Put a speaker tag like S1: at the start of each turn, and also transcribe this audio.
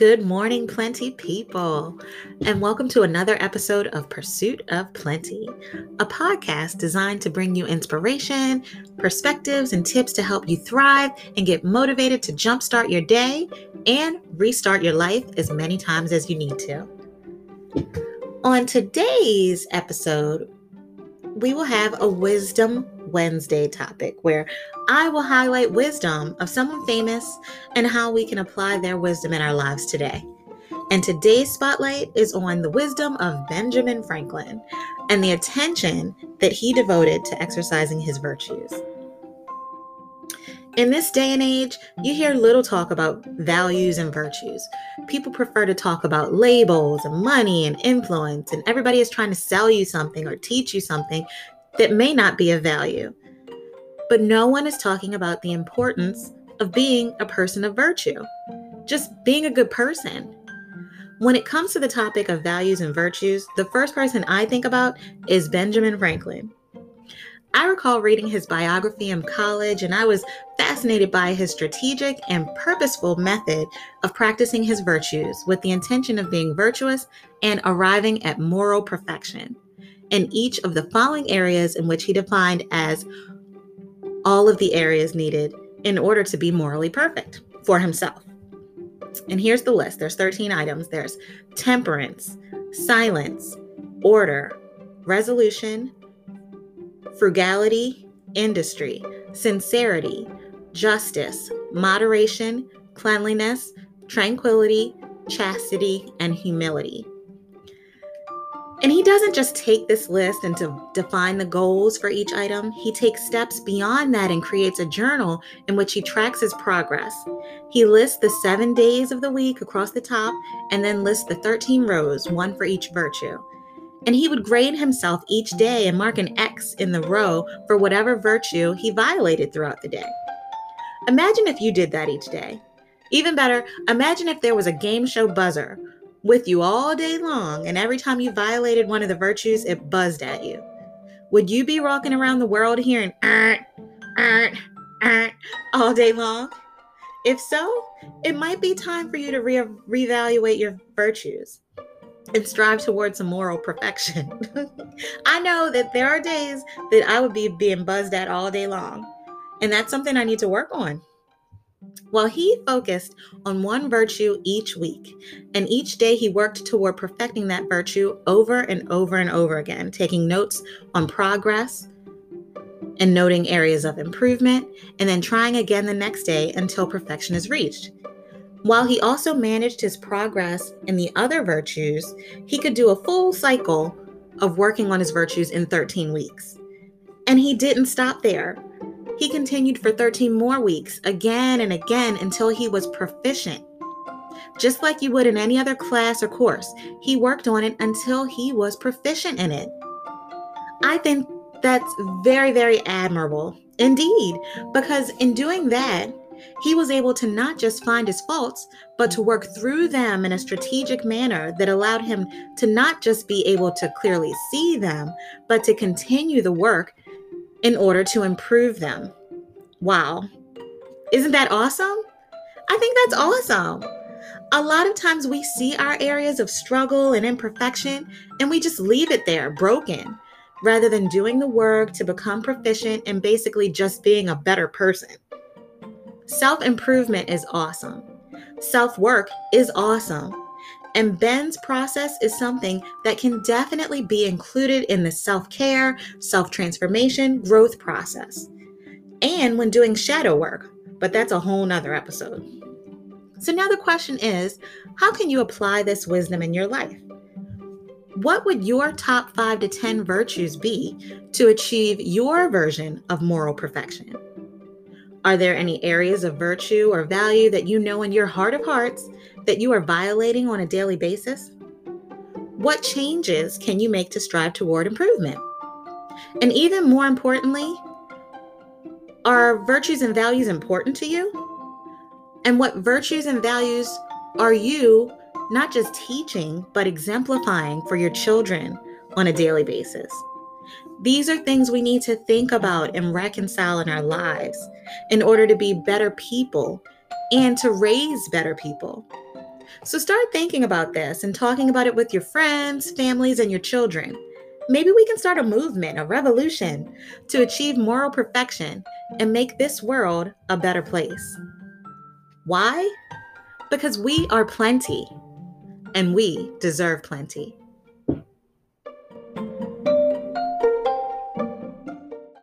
S1: Good morning, plenty people, and welcome to another episode of Pursuit of Plenty, a podcast designed to bring you inspiration, perspectives, and tips to help you thrive and get motivated to jumpstart your day and restart your life as many times as you need to. On today's episode, we will have a Wisdom Wednesday topic where I will highlight wisdom of someone famous and how we can apply their wisdom in our lives today. And today's spotlight is on the wisdom of Benjamin Franklin and the attention that he devoted to exercising his virtues. In this day and age, you hear little talk about values and virtues. People prefer to talk about labels and money and influence, and everybody is trying to sell you something or teach you something that may not be of value. But no one is talking about the importance of being a person of virtue, just being a good person. When it comes to the topic of values and virtues, the first person I think about is Benjamin Franklin. I recall reading his biography in college, and I was fascinated by his strategic and purposeful method of practicing his virtues with the intention of being virtuous and arriving at moral perfection in each of the following areas in which he defined as all of the areas needed in order to be morally perfect for himself. And here's the list there's 13 items there's temperance, silence, order, resolution, frugality, industry, sincerity, justice, moderation, cleanliness, tranquility, chastity, and humility. And he doesn't just take this list and to define the goals for each item. He takes steps beyond that and creates a journal in which he tracks his progress. He lists the seven days of the week across the top and then lists the 13 rows, one for each virtue. And he would grade himself each day and mark an X in the row for whatever virtue he violated throughout the day. Imagine if you did that each day. Even better, imagine if there was a game show buzzer with you all day long, and every time you violated one of the virtues, it buzzed at you. Would you be walking around the world hearing uh, uh, uh, all day long? If so, it might be time for you to re- reevaluate your virtues and strive towards some moral perfection. I know that there are days that I would be being buzzed at all day long, and that's something I need to work on. Well, he focused on one virtue each week, and each day he worked toward perfecting that virtue over and over and over again, taking notes on progress and noting areas of improvement, and then trying again the next day until perfection is reached. While he also managed his progress in the other virtues, he could do a full cycle of working on his virtues in 13 weeks. And he didn't stop there. He continued for 13 more weeks, again and again, until he was proficient. Just like you would in any other class or course, he worked on it until he was proficient in it. I think that's very, very admirable indeed, because in doing that, he was able to not just find his faults, but to work through them in a strategic manner that allowed him to not just be able to clearly see them, but to continue the work in order to improve them. Wow. Isn't that awesome? I think that's awesome. A lot of times we see our areas of struggle and imperfection and we just leave it there, broken, rather than doing the work to become proficient and basically just being a better person. Self improvement is awesome. Self work is awesome. And Ben's process is something that can definitely be included in the self care, self transformation, growth process, and when doing shadow work. But that's a whole nother episode. So now the question is how can you apply this wisdom in your life? What would your top five to 10 virtues be to achieve your version of moral perfection? Are there any areas of virtue or value that you know in your heart of hearts that you are violating on a daily basis? What changes can you make to strive toward improvement? And even more importantly, are virtues and values important to you? And what virtues and values are you not just teaching, but exemplifying for your children on a daily basis? These are things we need to think about and reconcile in our lives in order to be better people and to raise better people. So start thinking about this and talking about it with your friends, families, and your children. Maybe we can start a movement, a revolution to achieve moral perfection and make this world a better place. Why? Because we are plenty and we deserve plenty.